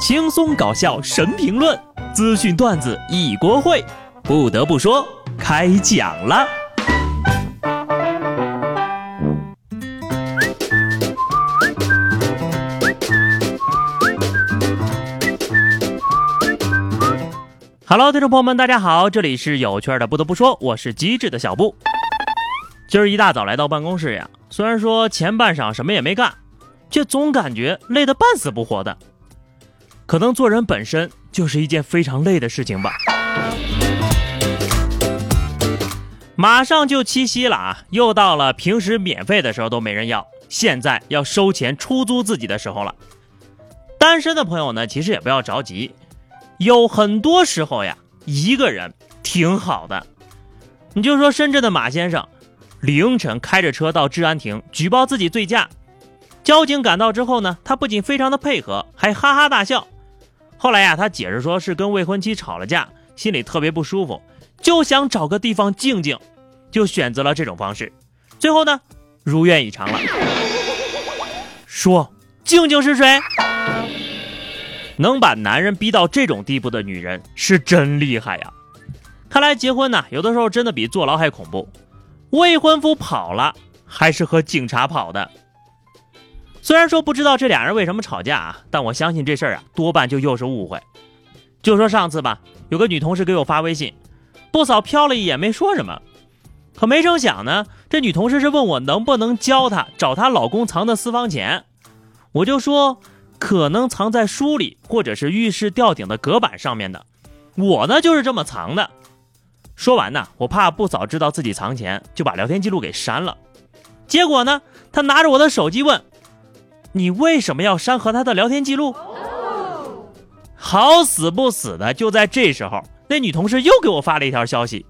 轻松搞笑神评论，资讯段子一锅烩。不得不说，开讲了。Hello，听众朋友们，大家好，这里是有趣的。不得不说，我是机智的小布。今儿一大早来到办公室呀，虽然说前半晌什么也没干，却总感觉累得半死不活的。可能做人本身就是一件非常累的事情吧。马上就七夕了啊，又到了平时免费的时候都没人要，现在要收钱出租自己的时候了。单身的朋友呢，其实也不要着急。有很多时候呀，一个人挺好的。你就说深圳的马先生，凌晨开着车到治安亭举报自己醉驾，交警赶到之后呢，他不仅非常的配合，还哈哈大笑。后来呀，他解释说是跟未婚妻吵了架，心里特别不舒服，就想找个地方静静，就选择了这种方式。最后呢，如愿以偿了。说静静是谁？能把男人逼到这种地步的女人是真厉害呀！看来结婚呢，有的时候真的比坐牢还恐怖。未婚夫跑了，还是和警察跑的。虽然说不知道这俩人为什么吵架啊，但我相信这事儿啊，多半就又是误会。就说上次吧，有个女同事给我发微信，不嫂瞟了一眼，没说什么。可没成想呢，这女同事是问我能不能教她找她老公藏的私房钱，我就说。可能藏在书里，或者是浴室吊顶的隔板上面的。我呢就是这么藏的。说完呢，我怕不嫂知道自己藏钱，就把聊天记录给删了。结果呢，他拿着我的手机问：“你为什么要删和他的聊天记录？”好死不死的，就在这时候，那女同事又给我发了一条消息：“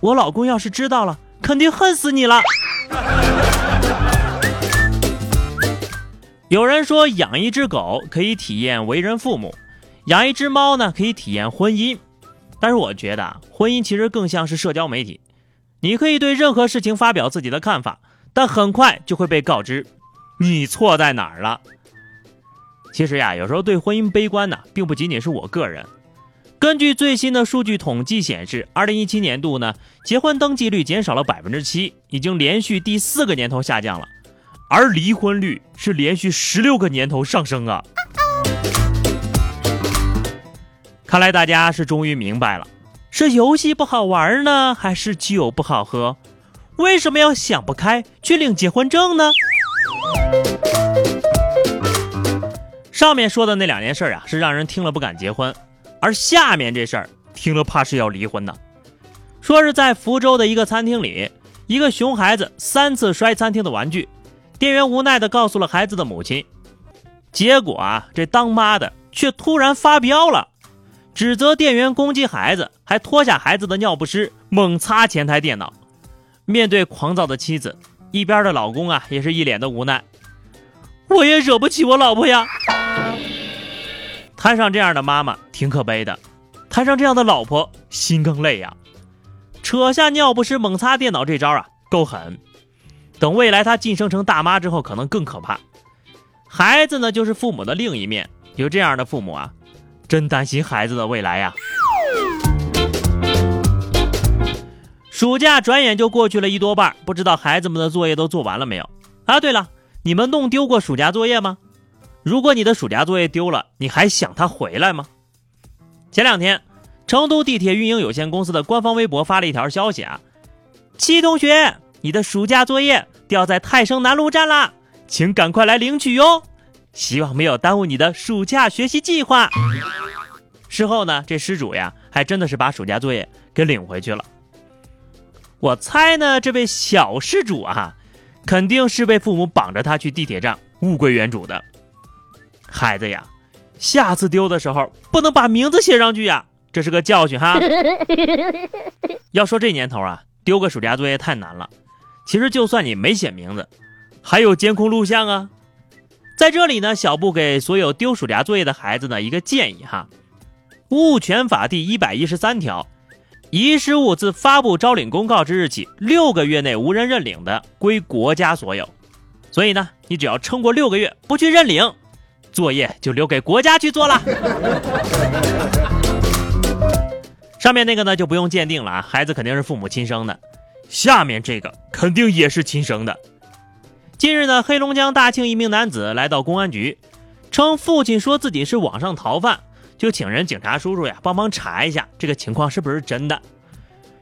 我老公要是知道了，肯定恨死你了。”有人说养一只狗可以体验为人父母，养一只猫呢可以体验婚姻。但是我觉得婚姻其实更像是社交媒体，你可以对任何事情发表自己的看法，但很快就会被告知你错在哪儿了。其实呀，有时候对婚姻悲观呢，并不仅仅是我个人。根据最新的数据统计显示，二零一七年度呢，结婚登记率减少了百分之七，已经连续第四个年头下降了。而离婚率是连续十六个年头上升啊！看来大家是终于明白了，是游戏不好玩呢，还是酒不好喝？为什么要想不开去领结婚证呢？上面说的那两件事啊，是让人听了不敢结婚，而下面这事儿听了怕是要离婚呢。说是在福州的一个餐厅里，一个熊孩子三次摔餐厅的玩具。店员无奈地告诉了孩子的母亲，结果啊，这当妈的却突然发飙了，指责店员攻击孩子，还脱下孩子的尿不湿猛擦前台电脑。面对狂躁的妻子，一边的老公啊也是一脸的无奈，我也惹不起我老婆呀。摊上这样的妈妈挺可悲的，摊上这样的老婆心更累呀。扯下尿不湿猛擦电脑这招啊，够狠。等未来她晋升成大妈之后，可能更可怕。孩子呢，就是父母的另一面。有这样的父母啊，真担心孩子的未来呀。暑假转眼就过去了一多半，不知道孩子们的作业都做完了没有？啊，对了，你们弄丢过暑假作业吗？如果你的暑假作业丢了，你还想他回来吗？前两天，成都地铁运营有限公司的官方微博发了一条消息啊，七同学。你的暑假作业掉在泰升南路站啦，请赶快来领取哟！希望没有耽误你的暑假学习计划。事后呢，这失主呀，还真的是把暑假作业给领回去了。我猜呢，这位小失主啊，肯定是被父母绑着他去地铁站物归原主的。孩子呀，下次丢的时候不能把名字写上去呀，这是个教训哈。要说这年头啊，丢个暑假作业太难了。其实就算你没写名字，还有监控录像啊。在这里呢，小布给所有丢暑假作业的孩子呢一个建议哈，《物权法》第一百一十三条，遗失物自发布招领公告之日起六个月内无人认领的，归国家所有。所以呢，你只要撑过六个月不去认领，作业就留给国家去做了。上面那个呢就不用鉴定了啊，孩子肯定是父母亲生的。下面这个肯定也是亲生的。近日呢，黑龙江大庆一名男子来到公安局，称父亲说自己是网上逃犯，就请人警察叔叔呀帮忙查一下这个情况是不是真的。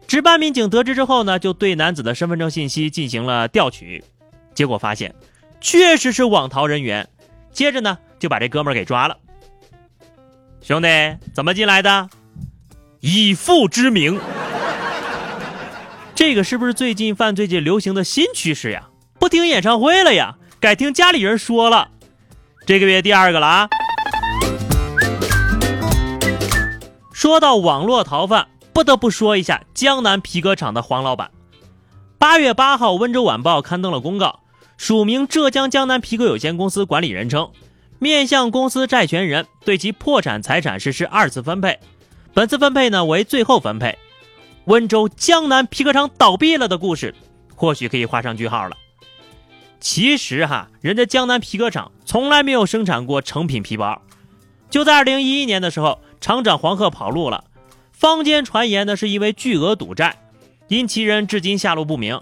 值班民警得知之后呢，就对男子的身份证信息进行了调取，结果发现确实是网逃人员。接着呢，就把这哥们儿给抓了。兄弟，怎么进来的？以父之名。这个是不是最近犯罪界流行的新趋势呀？不听演唱会了呀，改听家里人说了。这个月第二个了啊。说到网络逃犯，不得不说一下江南皮革厂的黄老板。八月八号，温州晚报刊登了公告，署名浙江江南皮革有限公司管理人称，面向公司债权人对其破产财产实施二次分配，本次分配呢为最后分配。温州江南皮革厂倒闭了的故事，或许可以画上句号了。其实哈，人家江南皮革厂从来没有生产过成品皮包。就在二零一一年的时候，厂长黄鹤跑路了，坊间传言呢是因为巨额赌债，因其人至今下落不明。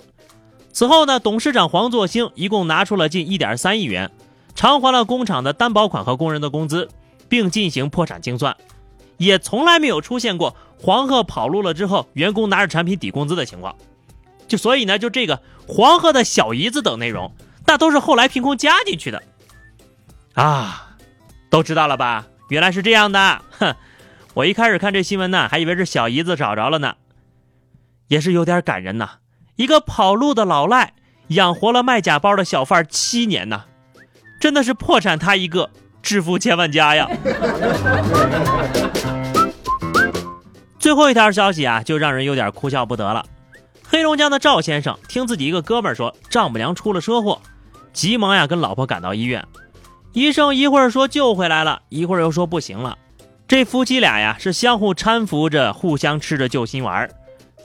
此后呢，董事长黄作兴一共拿出了近一点三亿元，偿还了工厂的担保款和工人的工资，并进行破产清算，也从来没有出现过。黄鹤跑路了之后，员工拿着产品抵工资的情况，就所以呢，就这个黄鹤的小姨子等内容，那都是后来凭空加进去的啊，都知道了吧？原来是这样的，哼！我一开始看这新闻呢，还以为是小姨子找着了呢，也是有点感人呐。一个跑路的老赖，养活了卖假包的小贩七年呐，真的是破产他一个，致富千万家呀。最后一条消息啊，就让人有点哭笑不得了。黑龙江的赵先生听自己一个哥们儿说，丈母娘出了车祸，急忙呀跟老婆赶到医院。医生一会儿说救回来了，一会儿又说不行了。这夫妻俩呀是相互搀扶着，互相吃着救心丸。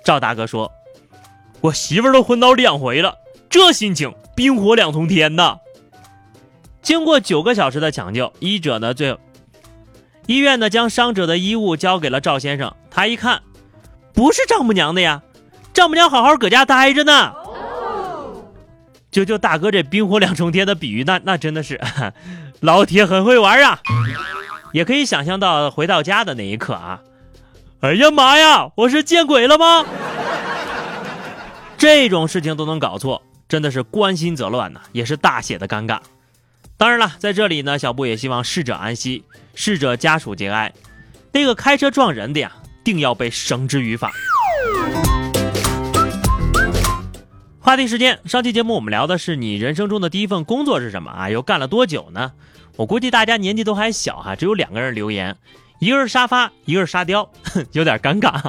赵大哥说：“我媳妇儿都昏倒两回了，这心情冰火两重天呐。”经过九个小时的抢救，医者呢最后。医院呢，将伤者的衣物交给了赵先生。他一看，不是丈母娘的呀，丈母娘好好搁家待着呢。就就大哥这冰火两重天的比喻，那那真的是老铁很会玩啊。也可以想象到回到家的那一刻啊，哎呀妈呀，我是见鬼了吗？这种事情都能搞错，真的是关心则乱呐，也是大写的尴尬。当然了，在这里呢，小布也希望逝者安息，逝者家属节哀。那个开车撞人的呀，定要被绳之于法。话题时间，上期节目我们聊的是你人生中的第一份工作是什么啊？又干了多久呢？我估计大家年纪都还小哈，只有两个人留言，一个是沙发，一个是沙雕，有点尴尬。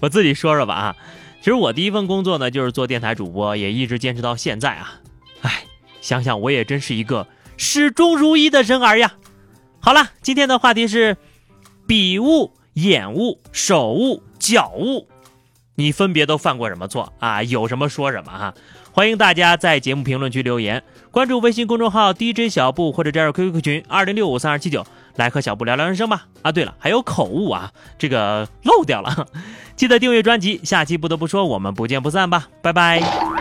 我自己说说吧啊，其实我第一份工作呢，就是做电台主播，也一直坚持到现在啊。哎，想想我也真是一个。始终如一的人儿呀，好了，今天的话题是笔误、眼误、手误、脚误，你分别都犯过什么错啊？有什么说什么哈！欢迎大家在节目评论区留言，关注微信公众号 DJ 小布或者加入 QQ 群二零六五三二七九，来和小布聊聊人生吧。啊，对了，还有口误啊，这个漏掉了，记得订阅专辑。下期不得不说，我们不见不散吧，拜拜。